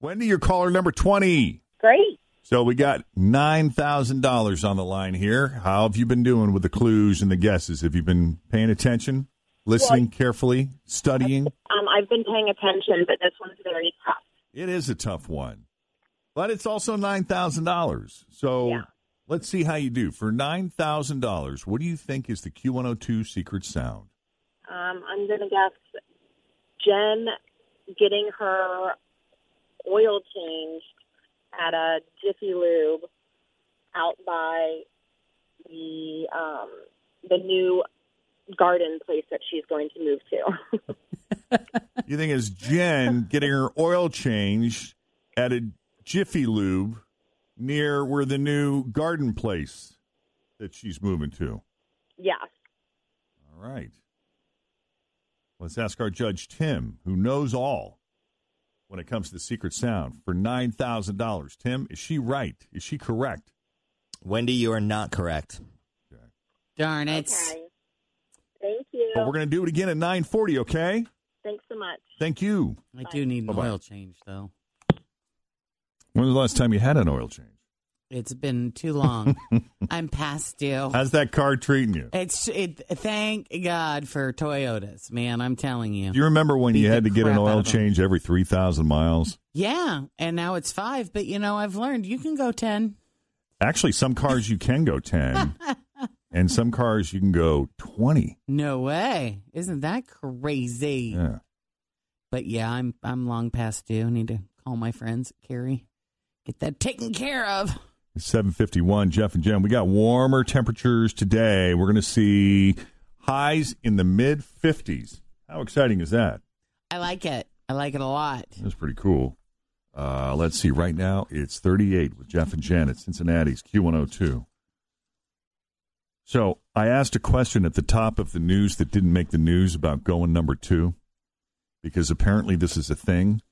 Wendy, your caller number 20. Great. So we got $9,000 on the line here. How have you been doing with the clues and the guesses? Have you been paying attention, listening carefully, studying? Um, I've been paying attention, but this one's very tough. It is a tough one, but it's also $9,000. So Yeah. let's see how you do. For $9,000, what do you think is the Q102 secret sound? Um, I'm going to guess Jen getting her oil changed at a Jiffy Lube out by the um, the new garden place that she's going to move to. You think it's Jen getting her oil changed at a Jiffy Lube near where the new garden place that she's moving to? yes. All right. Let's ask our judge, Tim, who knows all when it comes to the secret sound, for $9,000. Tim, is she right? Is she correct? Wendy, you are not correct. Darn it. Okay. Thank you. But we're going to do it again at 940, okay? Thanks so much. Thank you. I do need an Bye-bye. oil change, though. When was the last time you had an oil change? It's been too long. I'm past due. How's that car treating you? It's it. Thank God for Toyotas, man. I'm telling you. Do you remember when Beat you had to get an oil change every 3,000 miles? yeah, and now it's five. But you know, I've learned you can go ten. Actually, some cars you can go 10, and some cars you can go 20. No way. Isn't that crazy? Yeah. But yeah, I'm I'm long past due. I need to call my friends, Carrie, get that taken care of. It's 751, Jeff and Jen. We got warmer temperatures today. We're going to see highs in the mid 50s. How exciting is that? I like it. I like it a lot. That's pretty cool. Uh, let's see. Right now, it's 38 with Jeff and Jen at Cincinnati's Q102. So I asked a question at the top of the news that didn't make the news about going number two, because apparently this is a thing,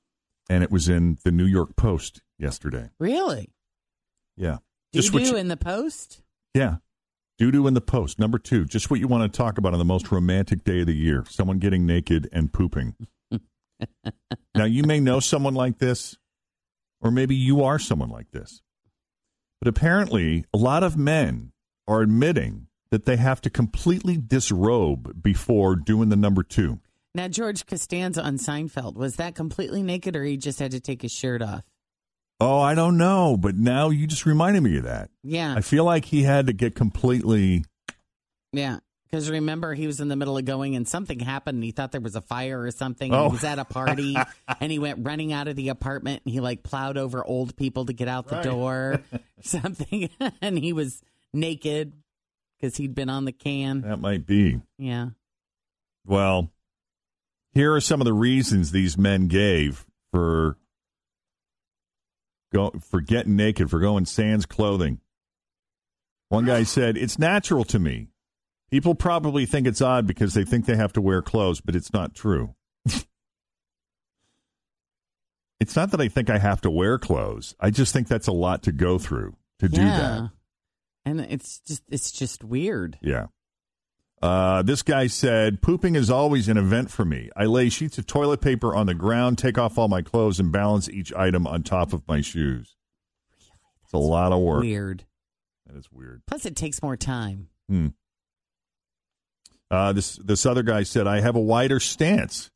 and it was in the New York Post yesterday. Really? Yeah. Do Just what you you- in the post? Yeah. Doo doo in the post. Number two, just what you want to talk about on the most romantic day of the year someone getting naked and pooping. now, you may know someone like this, or maybe you are someone like this. But apparently, a lot of men are admitting that they have to completely disrobe before doing the number two. Now, George Costanza on Seinfeld was that completely naked, or he just had to take his shirt off? Oh, I don't know, but now you just reminded me of that. Yeah, I feel like he had to get completely. yeah. Because remember, he was in the middle of going, and something happened. And he thought there was a fire or something. Oh. He was at a party, and he went running out of the apartment, and he like plowed over old people to get out the Right. door, something, and he was naked because he'd been on the can. That might be. Yeah. Well, here are some of the reasons these men gave for go for getting naked, for going sans clothing. One guy said, "It's natural to me. People probably think it's odd because they think they have to wear clothes, but it's not true." it's not that I think I have to wear clothes. I just think that's a lot to go through to do that. And it's just it's just weird. Yeah. Uh, this guy said, pooping is always an event for me. I lay sheets of toilet paper on the ground, take off all my clothes, and balance each item on top of my shoes. It's a lot of work. Weird. That is weird. Plus, it takes more time. Hmm. Uh, this this other guy said, I have a wider stance,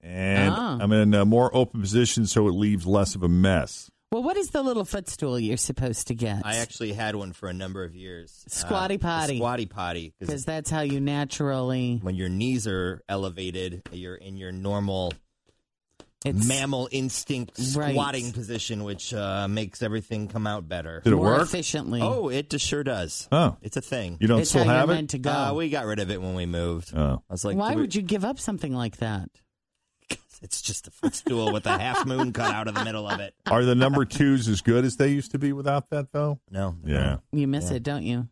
and Ah. I'm in a more open position, so it leaves less of a mess. Well, what is the little footstool you're supposed to get? I actually had one for a number of years. Squatty Uh, potty. Squatty potty. because that's how you naturally. when your knees are elevated, you're in your normal It's mammal instinct Right. squatting position, which uh, makes everything come out better. Did it more work? efficiently. Oh, it just sure does. Oh. It's a thing. You don't it's still how have you're it? meant to go. Uh, we got rid of it when we moved. Oh. I was like, Why we- would you give up something like that? It's just a footstool with a half moon cut out of the middle of it. Are the number twos as good as they used to be without that, though? No. Yeah. You miss Yeah. it, don't you?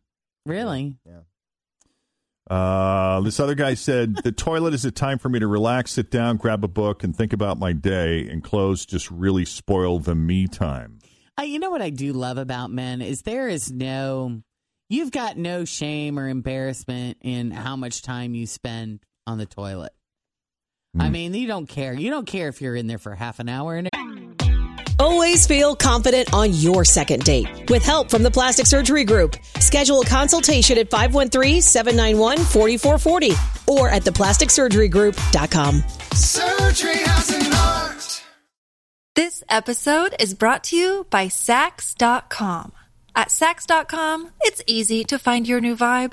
Really? Yeah. Uh, this other guy said the toilet is a time for me to relax, sit down, grab a book, and think about my day. And clothes just really spoil the me time. Uh, you know what I do love about men is there is no, you've got no shame or embarrassment in how much time you spend on the toilet. I Hmm. mean, you don't care. You don't care if you're in there for half an hour. And Always feel confident on your second date. With help from the Plastic Surgery Group, schedule a consultation at 513-791-4440 or at theplasticsurgerygroup.com. Surgery has an art. This episode is brought to you by Saks.com. At Saks.com, it's easy to find your new vibe.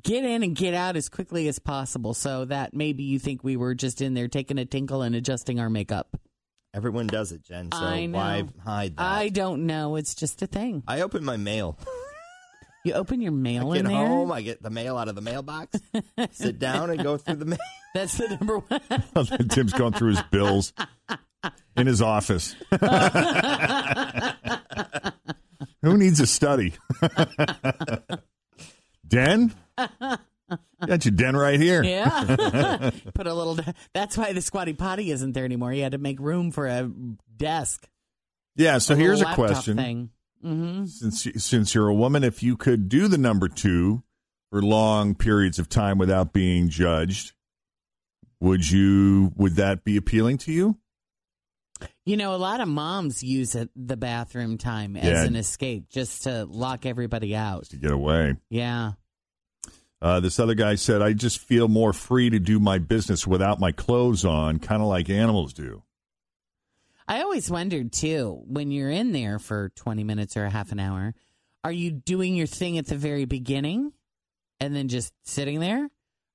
get in and get out as quickly as possible so that maybe you think we were just in there taking a tinkle and adjusting our makeup. Everyone does it, Jen. So I know. why hide that? I don't know. It's just a thing. I open my mail. You open your mail I in get there. home, I get the mail out of the mailbox, sit down, and go through the mail. That's the number one. Tim's going through his bills in his office. Who needs a study? Den? Got your den right here. Yeah. Put a little. That's why the squatty potty isn't there anymore. You had to make room for a desk. Yeah, so here's a question. Thing. hmm Since since you're a woman, if you could do the number two for long periods of time without being judged, would you? Would that be appealing to you? You know, a lot of moms use it, the bathroom time as Yeah. an escape, just to lock everybody out. To get away. Yeah. Uh, this other guy said, "I just feel more free to do my business without my clothes on, kind of like animals do." I always wondered too, when you're in there for 20 minutes or a half an hour, are you doing your thing at the very beginning and then just sitting there?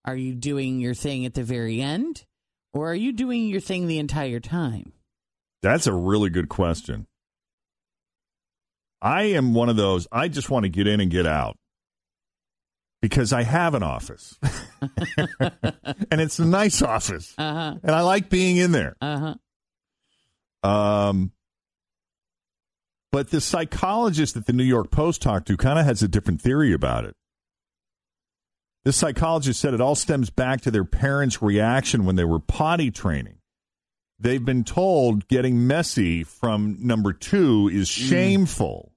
Are you doing your thing at the very end? Or are you doing your thing the entire time? That's a really good question. I am one of those. I just want to get in and get out because I have an office, and it's a nice office, Uh huh. and I like being in there. Uh huh. Um, but the psychologist that the New York Post talked to kind of has a different theory about it. This psychologist said it all stems back to their parents' reaction when they were potty training. They've been told getting messy from number two is shameful.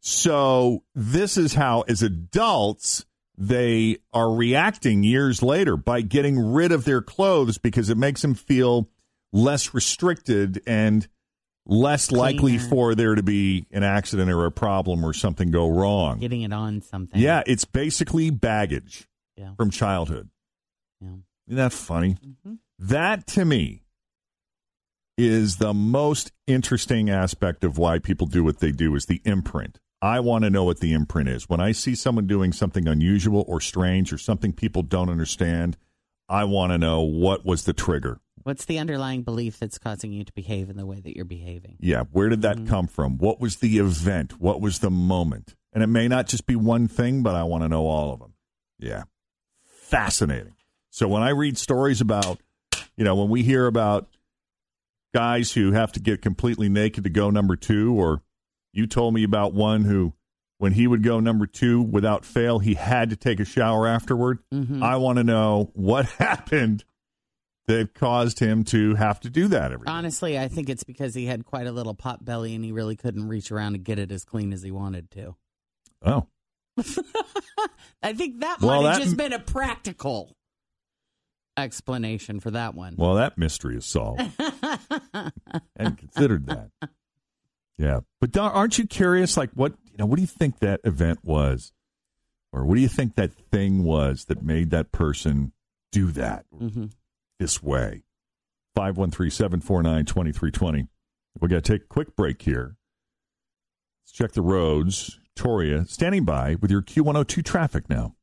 So, this is how, as adults, they are reacting years later by getting rid of their clothes because it makes them feel less restricted and less likely for there to be an accident or a problem or something go wrong. Getting it on something. Yeah, it's basically baggage Yeah. from childhood. Yeah. Isn't that funny? Mhm. That to me is the most interesting aspect of why people do what they do is the imprint. I want to know what the imprint is. When I see someone doing something unusual or strange or something people don't understand, I want to know what was the trigger. What's the underlying belief that's causing you to behave in the way that you're behaving? Yeah, where did that mm-hmm. come from? What was the event? What was the moment? And it may not just be one thing, but I want to know all of them. Yeah. Fascinating. So when I read stories about, you know, when we hear about guys who have to get completely naked to go number 2 or you told me about one who when he would go number 2 without fail, he had to take a shower afterward. Mhm. I want to know what happened that caused him to have to do that every. Honestly, I think it's because he had quite a little pot belly and he really couldn't reach around and get it as clean as he wanted to. Oh. I think that Well, might have that- just been a practical explanation for that one. Well, that mystery is solved. and considered that. Yeah, but aren't you curious? Like, what you know? What do you think that event was, or what do you think that thing was that made that person do that hmm this way? Five one three seven four nine twenty three twenty. We got to take a quick break here. Let's check the roads. Toria standing by with your Q one hundred two traffic now.